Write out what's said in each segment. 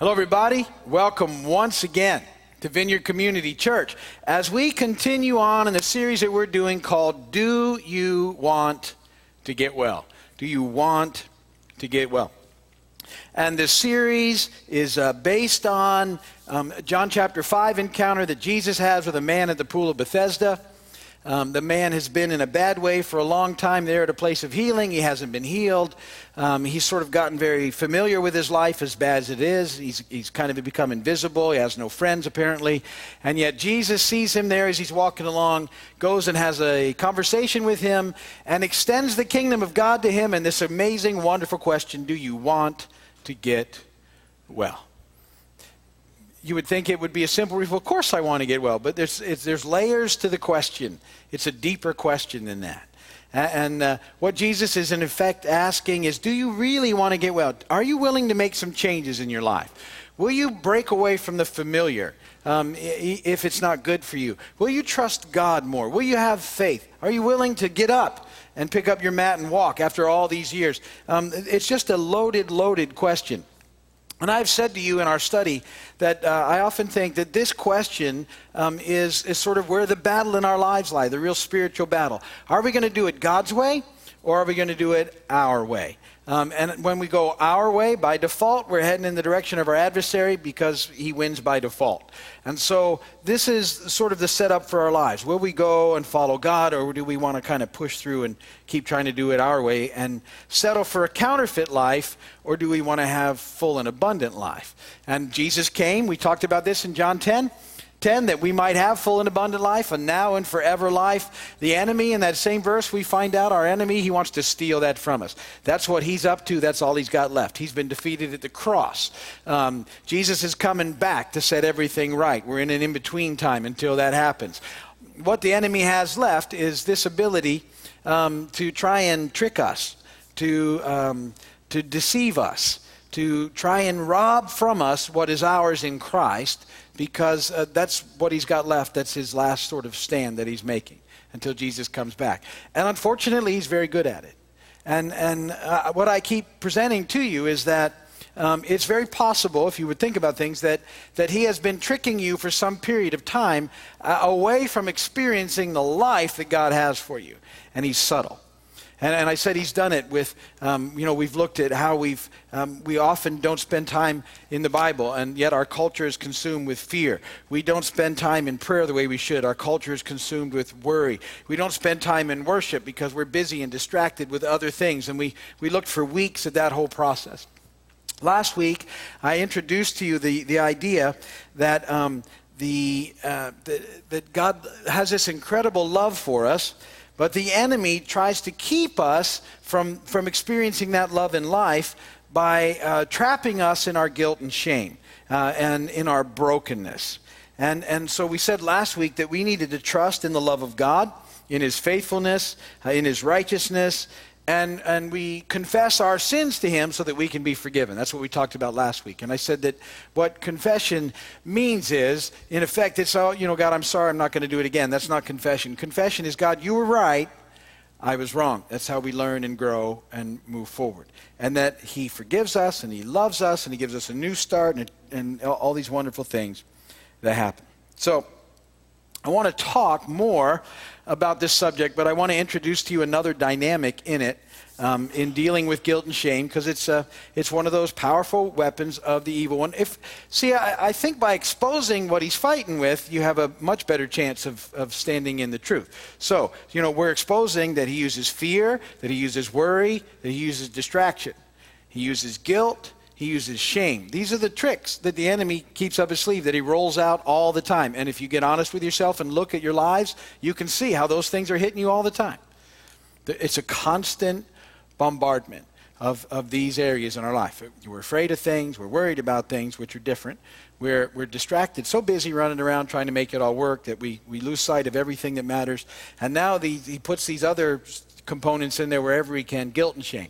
Hello, everybody. Welcome once again to Vineyard Community Church as we continue on in the series that we're doing called Do You Want to Get Well? Do you want to get well? And this series is uh, based on um, John chapter 5 encounter that Jesus has with a man at the pool of Bethesda. Um, the man has been in a bad way for a long time there at a place of healing. He hasn't been healed. Um, he's sort of gotten very familiar with his life, as bad as it is. He's, he's kind of become invisible. He has no friends, apparently. And yet, Jesus sees him there as he's walking along, goes and has a conversation with him, and extends the kingdom of God to him. And this amazing, wonderful question Do you want to get well? You would think it would be a simple well, of course I want to get well, but there's, there's layers to the question. It's a deeper question than that. And uh, what Jesus is in effect asking is, do you really want to get well? Are you willing to make some changes in your life? Will you break away from the familiar um, if it's not good for you? Will you trust God more? Will you have faith? Are you willing to get up and pick up your mat and walk after all these years? Um, it's just a loaded, loaded question. And I've said to you in our study that uh, I often think that this question um, is, is sort of where the battle in our lives lie, the real spiritual battle. Are we going to do it God's way or are we going to do it our way? Um, and when we go our way, by default, we're heading in the direction of our adversary because he wins by default. And so this is sort of the setup for our lives. Will we go and follow God, or do we want to kind of push through and keep trying to do it our way and settle for a counterfeit life, or do we want to have full and abundant life? And Jesus came, we talked about this in John 10. 10 that we might have full and abundant life and now and forever life. The enemy, in that same verse, we find out our enemy, he wants to steal that from us. That's what he's up to. That's all he's got left. He's been defeated at the cross. Um, Jesus is coming back to set everything right. We're in an in between time until that happens. What the enemy has left is this ability um, to try and trick us, to, um, to deceive us to try and rob from us what is ours in Christ because uh, that's what he's got left. That's his last sort of stand that he's making until Jesus comes back. And unfortunately, he's very good at it. And, and uh, what I keep presenting to you is that um, it's very possible, if you would think about things, that, that he has been tricking you for some period of time uh, away from experiencing the life that God has for you. And he's subtle. And, and I said he's done it with, um, you know, we've looked at how we've, um, we often don't spend time in the Bible, and yet our culture is consumed with fear. We don't spend time in prayer the way we should. Our culture is consumed with worry. We don't spend time in worship because we're busy and distracted with other things, and we, we looked for weeks at that whole process. Last week, I introduced to you the, the idea that, um, the, uh, the, that God has this incredible love for us but the enemy tries to keep us from, from experiencing that love in life by uh, trapping us in our guilt and shame uh, and in our brokenness. And, and so we said last week that we needed to trust in the love of God, in his faithfulness, uh, in his righteousness, and, and we confess our sins to him so that we can be forgiven. That's what we talked about last week. And I said that what confession means is, in effect, it's all, you know, God, I'm sorry, I'm not going to do it again. That's not confession. Confession is, God, you were right, I was wrong. That's how we learn and grow and move forward. And that he forgives us and he loves us and he gives us a new start and, and all these wonderful things that happen. So, I want to talk more about this subject, but I want to introduce to you another dynamic in it um, in dealing with guilt and shame because it's, uh, it's one of those powerful weapons of the evil one. If, see, I, I, think by exposing what he's fighting with, you have a much better chance of, of standing in the truth. So, you know, we're exposing that he uses fear, that he uses worry, that he uses distraction, he uses guilt, he uses shame. These are the tricks that the enemy keeps up his sleeve that he rolls out all the time. And if you get honest with yourself and look at your lives, you can see how those things are hitting you all the time. It's a constant bombardment of, of these areas in our life. We're afraid of things, we're worried about things which are different. We're, we're distracted, so busy running around trying to make it all work that we, we lose sight of everything that matters. And now the, he puts these other components in there wherever he can guilt and shame.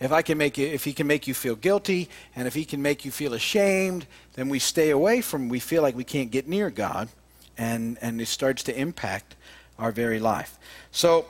If I can make you, if he can make you feel guilty, and if he can make you feel ashamed, then we stay away from. We feel like we can't get near God, and and it starts to impact our very life. So,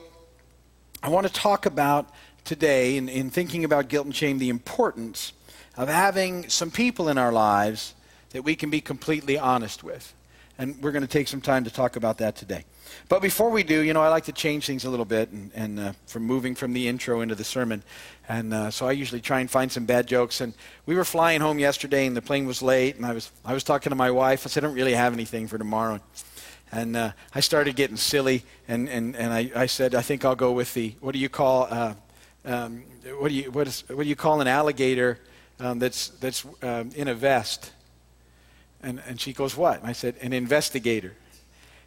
I want to talk about today, in, in thinking about guilt and shame, the importance of having some people in our lives that we can be completely honest with. And we're going to take some time to talk about that today. But before we do, you know, I like to change things a little bit and, and uh, from moving from the intro into the sermon. And uh, so I usually try and find some bad jokes. And we were flying home yesterday, and the plane was late. And I was, I was talking to my wife. I said, I don't really have anything for tomorrow. And uh, I started getting silly. And, and, and I, I said, I think I'll go with the, what do you call, uh, um, what, do you, what, is, what do you call an alligator um, that's, that's um, in a vest? And, and she goes, what? And I said, an investigator.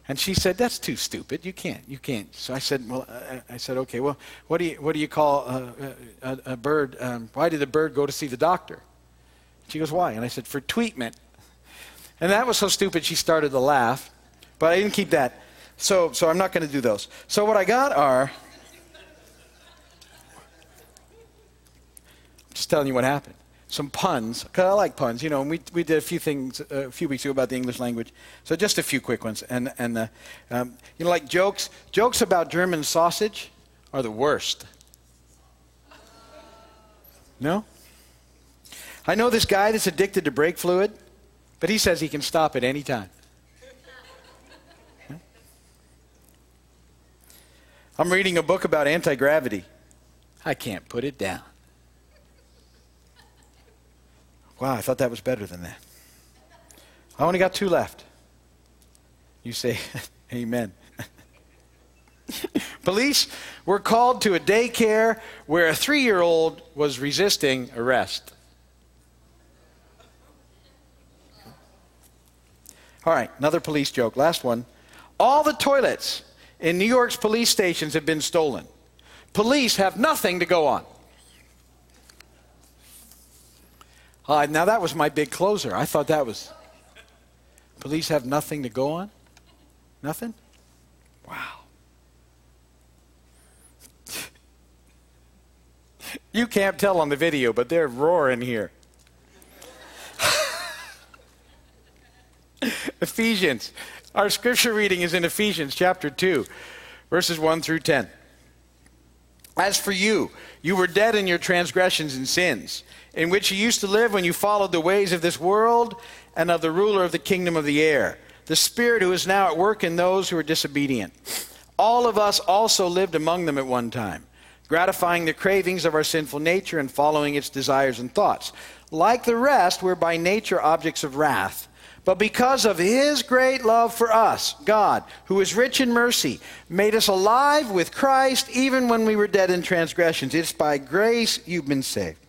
And she said, "That's too stupid. You can't. You can't." So I said, "Well, uh, I said, okay. Well, what do you what do you call a, a, a bird? Um, why did the bird go to see the doctor?" She goes, "Why?" And I said, "For treatment." And that was so stupid. She started to laugh, but I didn't keep that. So so I'm not going to do those. So what I got are. I'm just telling you what happened some puns, because I like puns, you know, and we, we did a few things uh, a few weeks ago about the English language. So just a few quick ones. And, and uh, um, you know, like jokes, jokes about German sausage are the worst. No? I know this guy that's addicted to brake fluid, but he says he can stop at any time. I'm reading a book about anti gravity. I can't put it down. Wow, I thought that was better than that. I only got two left. You say, Amen. Police were called to a daycare where a three year old was resisting arrest. All right, another police joke. Last one. All the toilets in New York's police stations have been stolen. Police have nothing to go on. Uh, now, that was my big closer. I thought that was. Police have nothing to go on? Nothing? Wow. you can't tell on the video, but they're roaring here. Ephesians. Our scripture reading is in Ephesians chapter 2, verses 1 through 10. As for you, you were dead in your transgressions and sins in which you used to live when you followed the ways of this world and of the ruler of the kingdom of the air, the Spirit who is now at work in those who are disobedient. All of us also lived among them at one time, gratifying the cravings of our sinful nature and following its desires and thoughts. Like the rest, we're by nature objects of wrath. But because of his great love for us, God, who is rich in mercy, made us alive with Christ even when we were dead in transgressions. It's by grace you've been saved.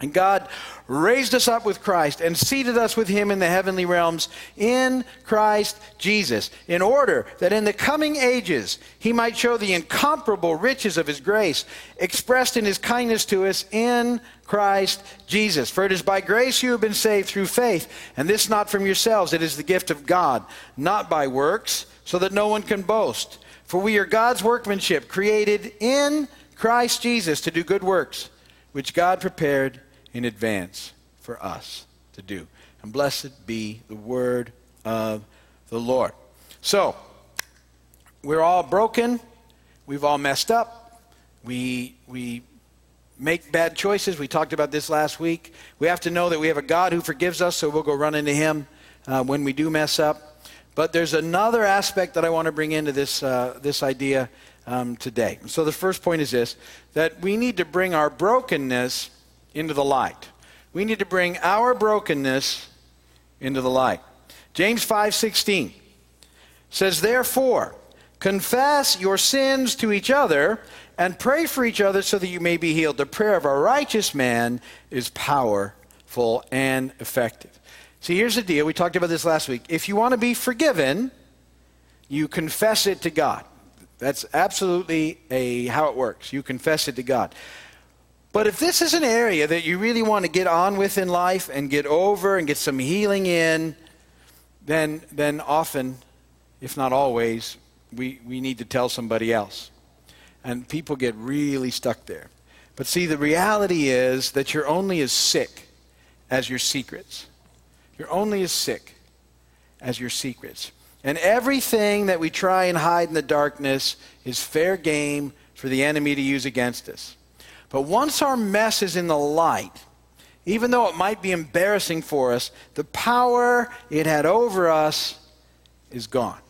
And God raised us up with Christ and seated us with him in the heavenly realms in Christ Jesus, in order that in the coming ages he might show the incomparable riches of his grace expressed in his kindness to us in Christ Jesus. For it is by grace you have been saved through faith, and this not from yourselves, it is the gift of God, not by works, so that no one can boast. For we are God's workmanship, created in Christ Jesus to do good works, which God prepared in advance for us to do. And blessed be the word of the Lord. So, we're all broken. We've all messed up. We, we make bad choices. We talked about this last week. We have to know that we have a God who forgives us, so we'll go run into Him uh, when we do mess up. But there's another aspect that I want to bring into this, uh, this idea um, today. So the first point is this that we need to bring our brokenness into the light. We need to bring our brokenness into the light. James 5:16 says therefore confess your sins to each other and pray for each other so that you may be healed. The prayer of a righteous man is powerful and effective. See, here's the deal. We talked about this last week. If you want to be forgiven, you confess it to God. That's absolutely a how it works. You confess it to God. But if this is an area that you really want to get on with in life and get over and get some healing in, then, then often, if not always, we, we need to tell somebody else. And people get really stuck there. But see, the reality is that you're only as sick as your secrets. You're only as sick as your secrets. And everything that we try and hide in the darkness is fair game for the enemy to use against us. But once our mess is in the light, even though it might be embarrassing for us, the power it had over us is gone.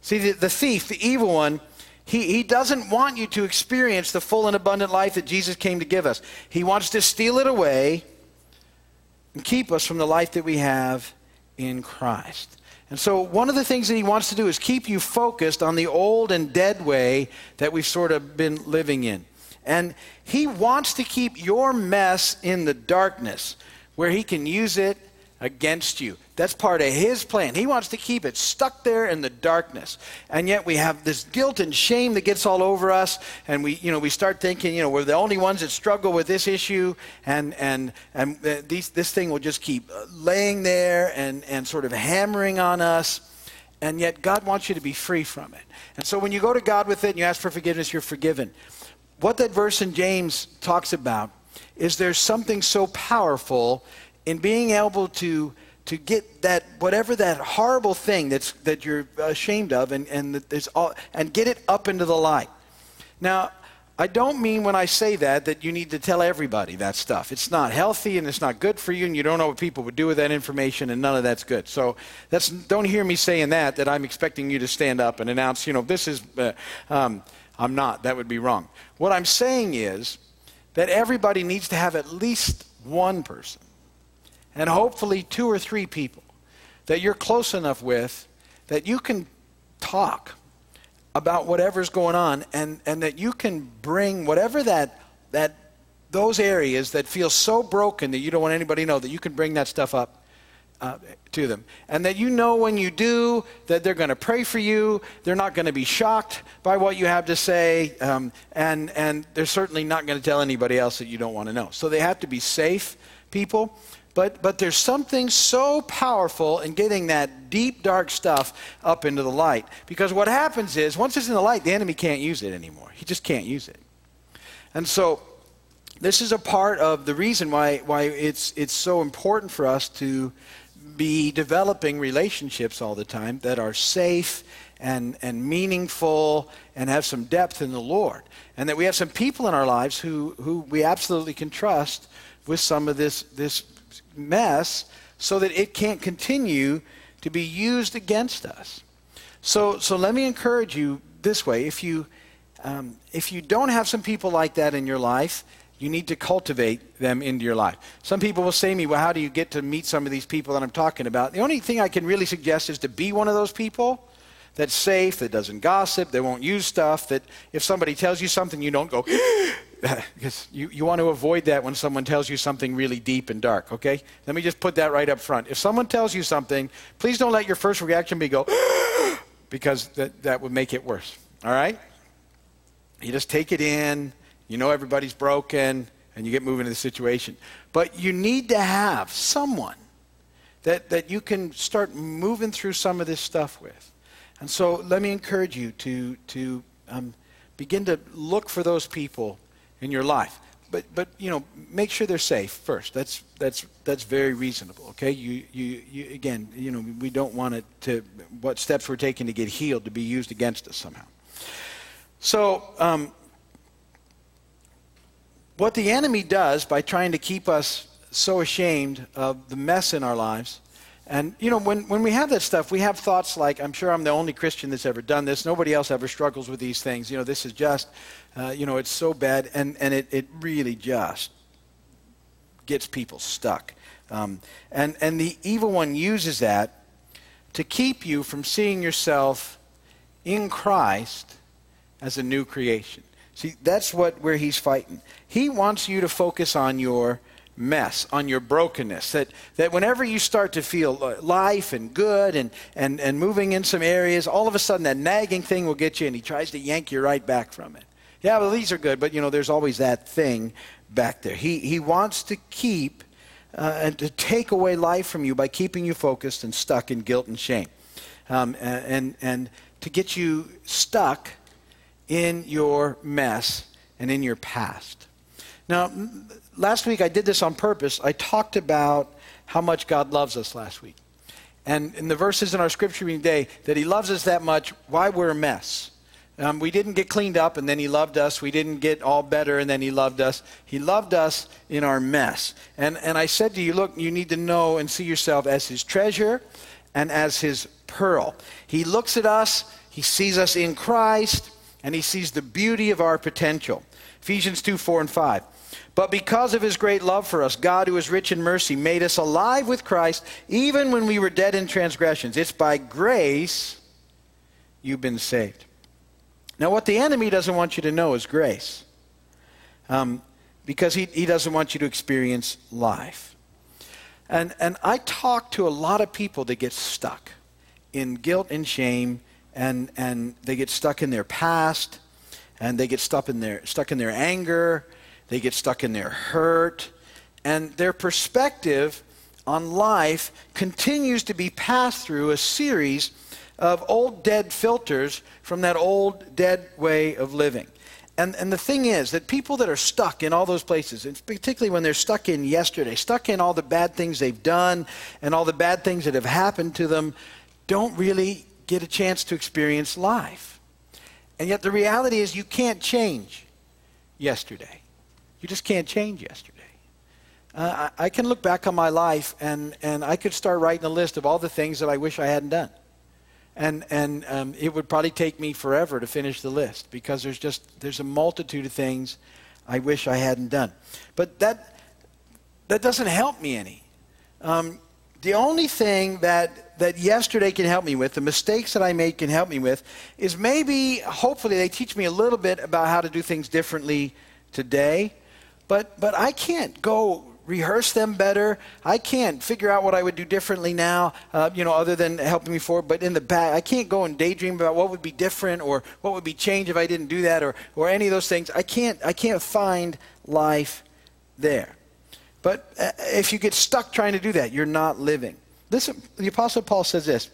See, the, the thief, the evil one, he, he doesn't want you to experience the full and abundant life that Jesus came to give us. He wants to steal it away and keep us from the life that we have in Christ. And so, one of the things that he wants to do is keep you focused on the old and dead way that we've sort of been living in. And he wants to keep your mess in the darkness where he can use it against you. That's part of his plan. He wants to keep it stuck there in the darkness. And yet we have this guilt and shame that gets all over us and we you know we start thinking, you know, we're the only ones that struggle with this issue and and and these, this thing will just keep laying there and and sort of hammering on us. And yet God wants you to be free from it. And so when you go to God with it and you ask for forgiveness, you're forgiven. What that verse in James talks about is there's something so powerful in being able to to get that whatever that horrible thing that's that you're ashamed of and and there's all, and get it up into the light. Now, I don't mean when I say that that you need to tell everybody that stuff. It's not healthy and it's not good for you, and you don't know what people would do with that information, and none of that's good. So that's don't hear me saying that that I'm expecting you to stand up and announce, you know, this is. Uh, um, I'm not. That would be wrong. What I'm saying is that everybody needs to have at least one person and hopefully two or three people that you're close enough with that you can talk about whatever's going on and, and that you can bring whatever that that those areas that feel so broken that you don't want anybody to know that you can bring that stuff up uh, to them and that you know when you do that they're going to pray for you they're not going to be shocked by what you have to say um, and and they're certainly not going to tell anybody else that you don't want to know so they have to be safe people but, but there's something so powerful in getting that deep, dark stuff up into the light. Because what happens is, once it's in the light, the enemy can't use it anymore. He just can't use it. And so, this is a part of the reason why, why it's, it's so important for us to be developing relationships all the time that are safe and, and meaningful and have some depth in the Lord. And that we have some people in our lives who, who we absolutely can trust with some of this, this mess so that it can't continue to be used against us. So, so let me encourage you this way. If you, um, if you don't have some people like that in your life, you need to cultivate them into your life. Some people will say to me, Well, how do you get to meet some of these people that I'm talking about? The only thing I can really suggest is to be one of those people that's safe, that doesn't gossip, that won't use stuff, that if somebody tells you something, you don't go, because you, you want to avoid that when someone tells you something really deep and dark, okay? Let me just put that right up front. If someone tells you something, please don't let your first reaction be go, because that, that would make it worse, all right? You just take it in, you know everybody's broken, and you get moving into the situation. But you need to have someone that, that you can start moving through some of this stuff with. And so let me encourage you to, to um, begin to look for those people in your life. But, but you know, make sure they're safe first. That's, that's, that's very reasonable, okay? You, you, you, again, you know, we don't want it to, what steps we're taking to get healed to be used against us somehow. So, um, what the enemy does by trying to keep us so ashamed of the mess in our lives and, you know, when, when we have that stuff, we have thoughts like, I'm sure I'm the only Christian that's ever done this. Nobody else ever struggles with these things. You know, this is just, uh, you know, it's so bad. And, and it, it really just gets people stuck. Um, and, and the evil one uses that to keep you from seeing yourself in Christ as a new creation. See, that's what where he's fighting. He wants you to focus on your mess, on your brokenness. That, that whenever you start to feel life and good and, and, and moving in some areas, all of a sudden that nagging thing will get you and he tries to yank you right back from it. Yeah, well, these are good, but you know, there's always that thing back there. He, he wants to keep uh, and to take away life from you by keeping you focused and stuck in guilt and shame. Um, and, and to get you stuck in your mess and in your past. Now, last week I did this on purpose. I talked about how much God loves us last week. And in the verses in our scripture reading today, that He loves us that much, why we're a mess. Um, we didn't get cleaned up and then he loved us. We didn't get all better and then he loved us. He loved us in our mess. And, and I said to you, look, you need to know and see yourself as his treasure and as his pearl. He looks at us, he sees us in Christ, and he sees the beauty of our potential. Ephesians 2 4 and 5. But because of his great love for us, God, who is rich in mercy, made us alive with Christ even when we were dead in transgressions. It's by grace you've been saved. Now, what the enemy doesn't want you to know is grace, um, because he, he doesn't want you to experience life. And, and I talk to a lot of people that get stuck in guilt and shame, and, and they get stuck in their past, and they get stuck in their, stuck in their anger, they get stuck in their hurt, and their perspective on life continues to be passed through a series of old dead filters from that old dead way of living. And, and the thing is that people that are stuck in all those places, and particularly when they're stuck in yesterday, stuck in all the bad things they've done and all the bad things that have happened to them, don't really get a chance to experience life. And yet the reality is you can't change yesterday. You just can't change yesterday. Uh, I, I can look back on my life and, and I could start writing a list of all the things that I wish I hadn't done and and um, it would probably take me forever to finish the list because there's just there's a multitude of things I wish I hadn't done. But that that doesn't help me any. Um, the only thing that that yesterday can help me with, the mistakes that I made can help me with, is maybe hopefully they teach me a little bit about how to do things differently today. But but I can't go rehearse them better. I can't figure out what I would do differently now, uh, you know, other than helping me forward. But in the back, I can't go and daydream about what would be different or what would be changed if I didn't do that or, or any of those things. I can't, I can't find life there. But uh, if you get stuck trying to do that, you're not living. Listen, the Apostle Paul says this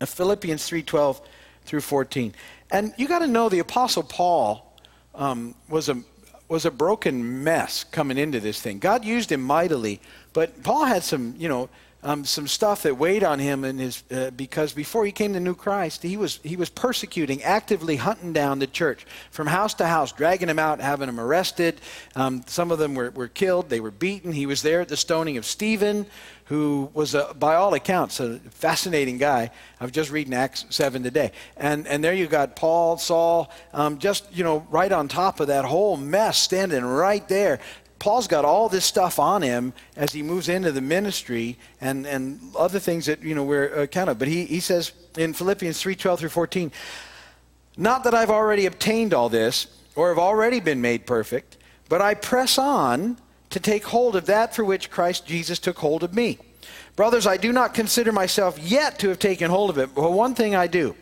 in Philippians 3:12 through 14. And you got to know the Apostle Paul um, was a was a broken mess coming into this thing. God used him mightily, but Paul had some, you know, um, some stuff that weighed on him in his uh, because before he came to New Christ, he was he was persecuting, actively hunting down the church from house to house, dragging them out, having them arrested. Um, some of them were, were killed. They were beaten. He was there at the stoning of Stephen, who was, a, by all accounts, a fascinating guy. I've just reading Acts 7 today. And, and there you got Paul, Saul, um, just, you know, right on top of that whole mess, standing right there. Paul's got all this stuff on him as he moves into the ministry and, and other things that, you know, we're account of. But he, he says in Philippians 3 12 through 14, Not that I've already obtained all this or have already been made perfect, but I press on to take hold of that for which Christ Jesus took hold of me. Brothers, I do not consider myself yet to have taken hold of it, but one thing I do.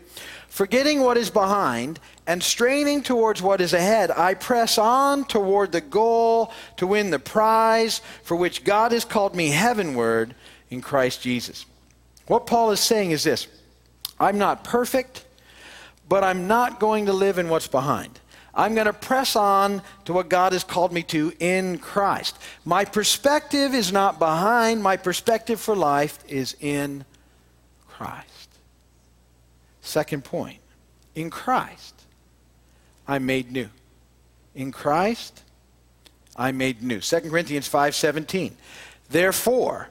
Forgetting what is behind and straining towards what is ahead, I press on toward the goal to win the prize for which God has called me heavenward in Christ Jesus. What Paul is saying is this I'm not perfect, but I'm not going to live in what's behind. I'm going to press on to what God has called me to in Christ. My perspective is not behind, my perspective for life is in Christ. Second point in Christ, I'm made new. In Christ, I'm made new. 2 Corinthians 5:17. Therefore,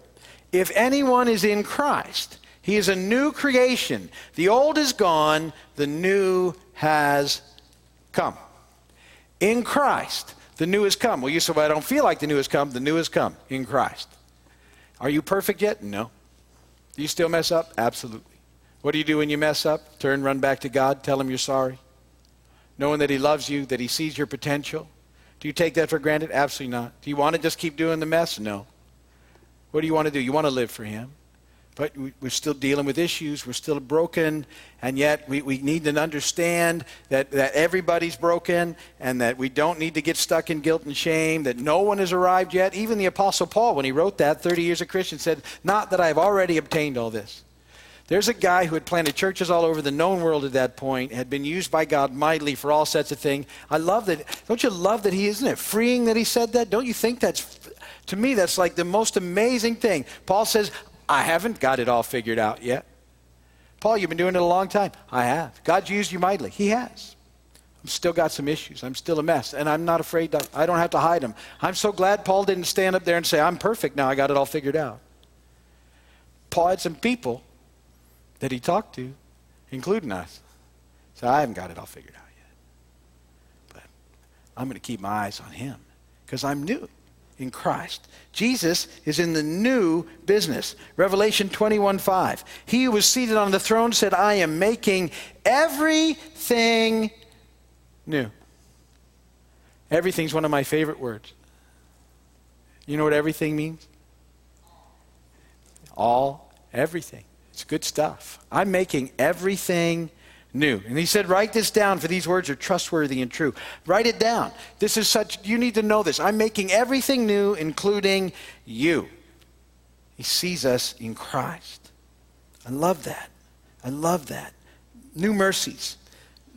if anyone is in Christ, he is a new creation. The old is gone, the new has come in Christ. The new has come. Well, you say, well, I don't feel like the new has come. The new has come in Christ. Are you perfect yet? No. Do you still mess up? Absolutely. What do you do when you mess up? Turn, run back to God, tell Him you're sorry. Knowing that He loves you, that He sees your potential. Do you take that for granted? Absolutely not. Do you want to just keep doing the mess? No. What do you want to do? You want to live for Him. But we're still dealing with issues. We're still broken. And yet we, we need to understand that, that everybody's broken and that we don't need to get stuck in guilt and shame, that no one has arrived yet. Even the Apostle Paul, when he wrote that 30 years a Christian, said, Not that I've already obtained all this. There's a guy who had planted churches all over the known world at that point, had been used by God mightily for all sorts of things. I love that. Don't you love that he, isn't it freeing that he said that? Don't you think that's, to me, that's like the most amazing thing. Paul says, I haven't got it all figured out yet. Paul, you've been doing it a long time. I have. God's used you mightily. He has. I'm still got some issues. I'm still a mess, and I'm not afraid to, I don't have to hide them. I'm so glad Paul didn't stand up there and say, I'm perfect now. I got it all figured out. Paul had some people that he talked to, including us. So I haven't got it all figured out yet. But I'm going to keep my eyes on him because I'm new in Christ. Jesus is in the new business. Revelation 21 5. He who was seated on the throne said, I am making everything new. Everything's one of my favorite words. You know what everything means? All, everything. It's good stuff. I'm making everything new. And he said, Write this down, for these words are trustworthy and true. Write it down. This is such, you need to know this. I'm making everything new, including you. He sees us in Christ. I love that. I love that. New mercies,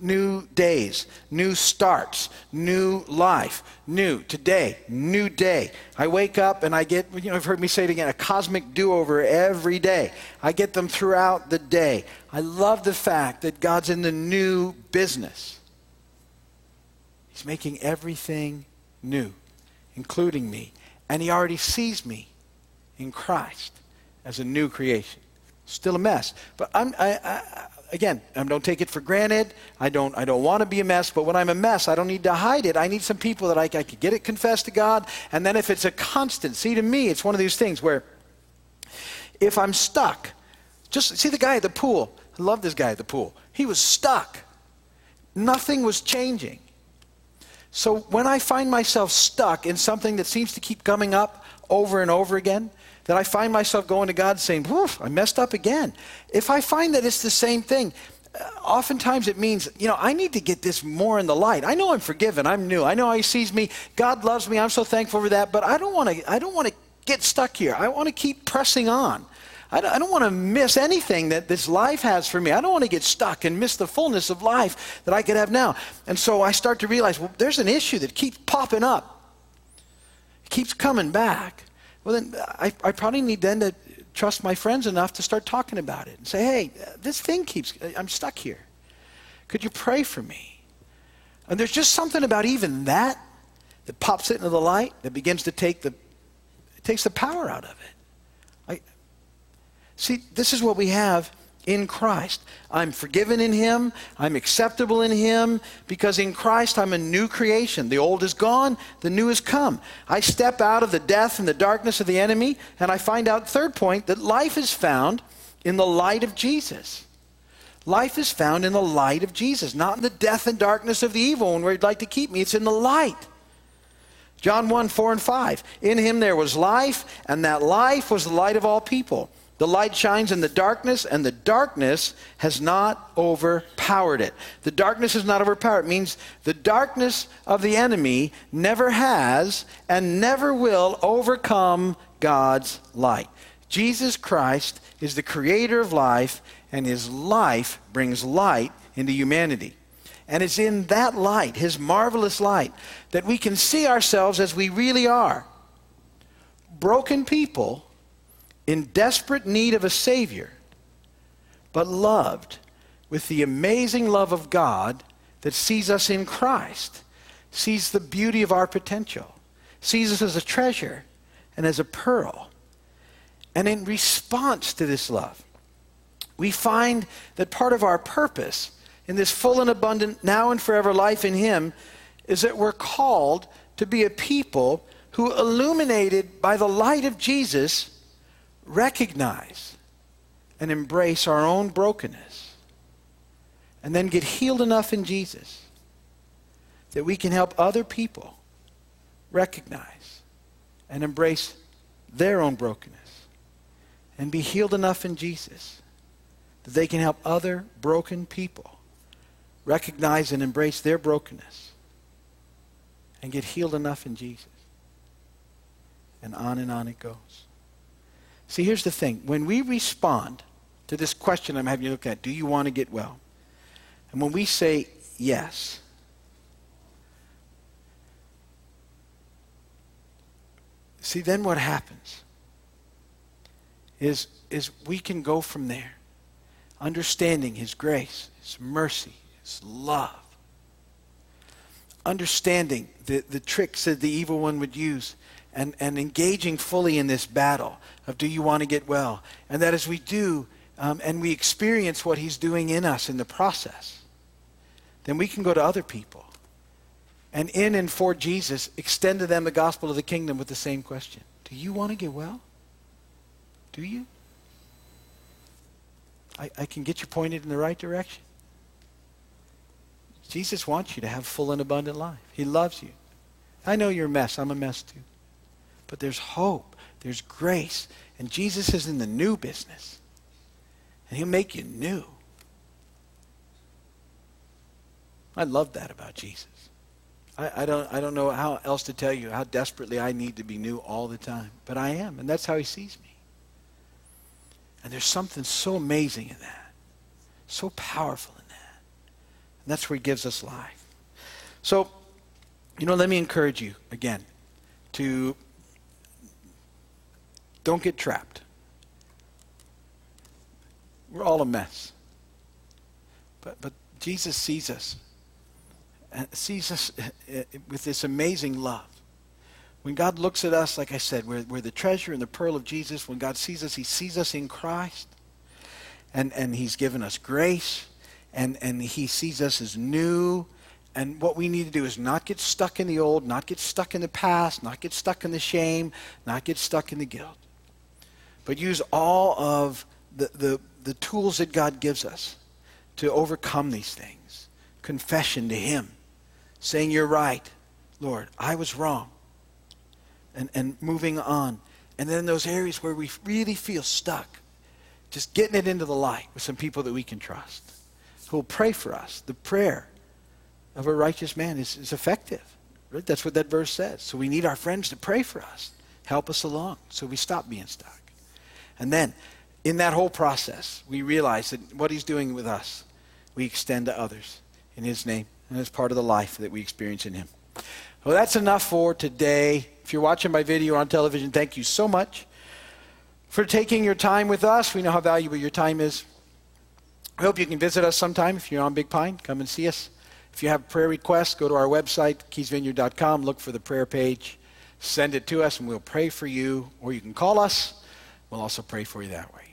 new days, new starts, new life, new today, new day. I wake up and I get, you know, I've heard me say it again, a cosmic do over every day. I get them throughout the day. I love the fact that God's in the new business. He's making everything new, including me. And He already sees me in Christ as a new creation. Still a mess. But I'm, I, I, again, I don't take it for granted. I don't, I don't want to be a mess, but when I'm a mess, I don't need to hide it. I need some people that I, I could get it confessed to God. And then if it's a constant, see, to me, it's one of these things where if I'm stuck, just see the guy at the pool. I love this guy at the pool. He was stuck. Nothing was changing. So when I find myself stuck in something that seems to keep coming up over and over again, that I find myself going to God saying, Woof, I messed up again. If I find that it's the same thing, uh, oftentimes it means, you know, I need to get this more in the light. I know I'm forgiven. I'm new. I know He sees me. God loves me. I'm so thankful for that. But I don't want to. I don't want to get stuck here. I want to keep pressing on. I don't, I don't want to miss anything that this life has for me. I don't want to get stuck and miss the fullness of life that I could have now. And so I start to realize, well, there's an issue that keeps popping up. It keeps coming back well, then I, I probably need then to trust my friends enough to start talking about it and say, hey, this thing keeps, I'm stuck here. Could you pray for me? And there's just something about even that that pops it into the light that begins to take the, it takes the power out of it. I, see, this is what we have in Christ. I'm forgiven in Him. I'm acceptable in Him because in Christ I'm a new creation. The old is gone, the new has come. I step out of the death and the darkness of the enemy, and I find out, third point, that life is found in the light of Jesus. Life is found in the light of Jesus, not in the death and darkness of the evil one where He'd like to keep me. It's in the light. John 1 4 and 5. In Him there was life, and that life was the light of all people. The light shines in the darkness, and the darkness has not overpowered it. The darkness has not overpowered. It means the darkness of the enemy never has and never will overcome God's light. Jesus Christ is the creator of life, and his life brings light into humanity. And it's in that light, his marvelous light, that we can see ourselves as we really are broken people in desperate need of a Savior, but loved with the amazing love of God that sees us in Christ, sees the beauty of our potential, sees us as a treasure and as a pearl. And in response to this love, we find that part of our purpose in this full and abundant, now and forever life in Him is that we're called to be a people who, illuminated by the light of Jesus, recognize and embrace our own brokenness and then get healed enough in Jesus that we can help other people recognize and embrace their own brokenness and be healed enough in Jesus that they can help other broken people recognize and embrace their brokenness and get healed enough in Jesus. And on and on it goes. See, here's the thing. When we respond to this question I'm having you look at, do you want to get well? And when we say yes, see, then what happens is, is we can go from there. understanding His grace, His mercy, His love, understanding the, the tricks that the evil one would use, and, and engaging fully in this battle of do you want to get well? And that as we do, um, and we experience what He's doing in us in the process, then we can go to other people and in and for Jesus extend to them the gospel of the kingdom with the same question Do you want to get well? Do you? I, I can get you pointed in the right direction. Jesus wants you to have full and abundant life. He loves you. I know you're a mess. I'm a mess too. But there's hope. There's grace. And Jesus is in the new business. And he'll make you new. I love that about Jesus. I, I, don't, I don't know how else to tell you how desperately I need to be new all the time. But I am, and that's how he sees me. And there's something so amazing in that, so powerful in that. And that's where he gives us life. So, you know, let me encourage you again to don't get trapped. We're all a mess. But, but Jesus sees us, and sees us uh, uh, with this amazing love. When God looks at us, like I said, we're, we're the treasure and the pearl of Jesus. When God sees us, he sees us in Christ. And, and he's given us grace. And, and he sees us as new. And what we need to do is not get stuck in the old, not get stuck in the past, not get stuck in the shame, not get stuck in the guilt. But use all of the, the, the tools that God gives us to overcome these things. Confession to him, saying, You're right, Lord, I was wrong and, and moving on. And then those areas where we really feel stuck, just getting it into the light with some people that we can trust who will pray for us. The prayer of a righteous man is, is effective. Right? That's what that verse says. So we need our friends to pray for us, help us along so we stop being stuck. And then in that whole process, we realize that what he's doing with us, we extend to others in his name and as part of the life that we experience in him. Well, that's enough for today. If you're watching my video on television, thank you so much for taking your time with us. We know how valuable your time is. I hope you can visit us sometime if you're on Big Pine. Come and see us. If you have prayer requests, go to our website, keysvineyard.com, look for the prayer page, send it to us, and we'll pray for you. Or you can call us. We'll also pray for you that way.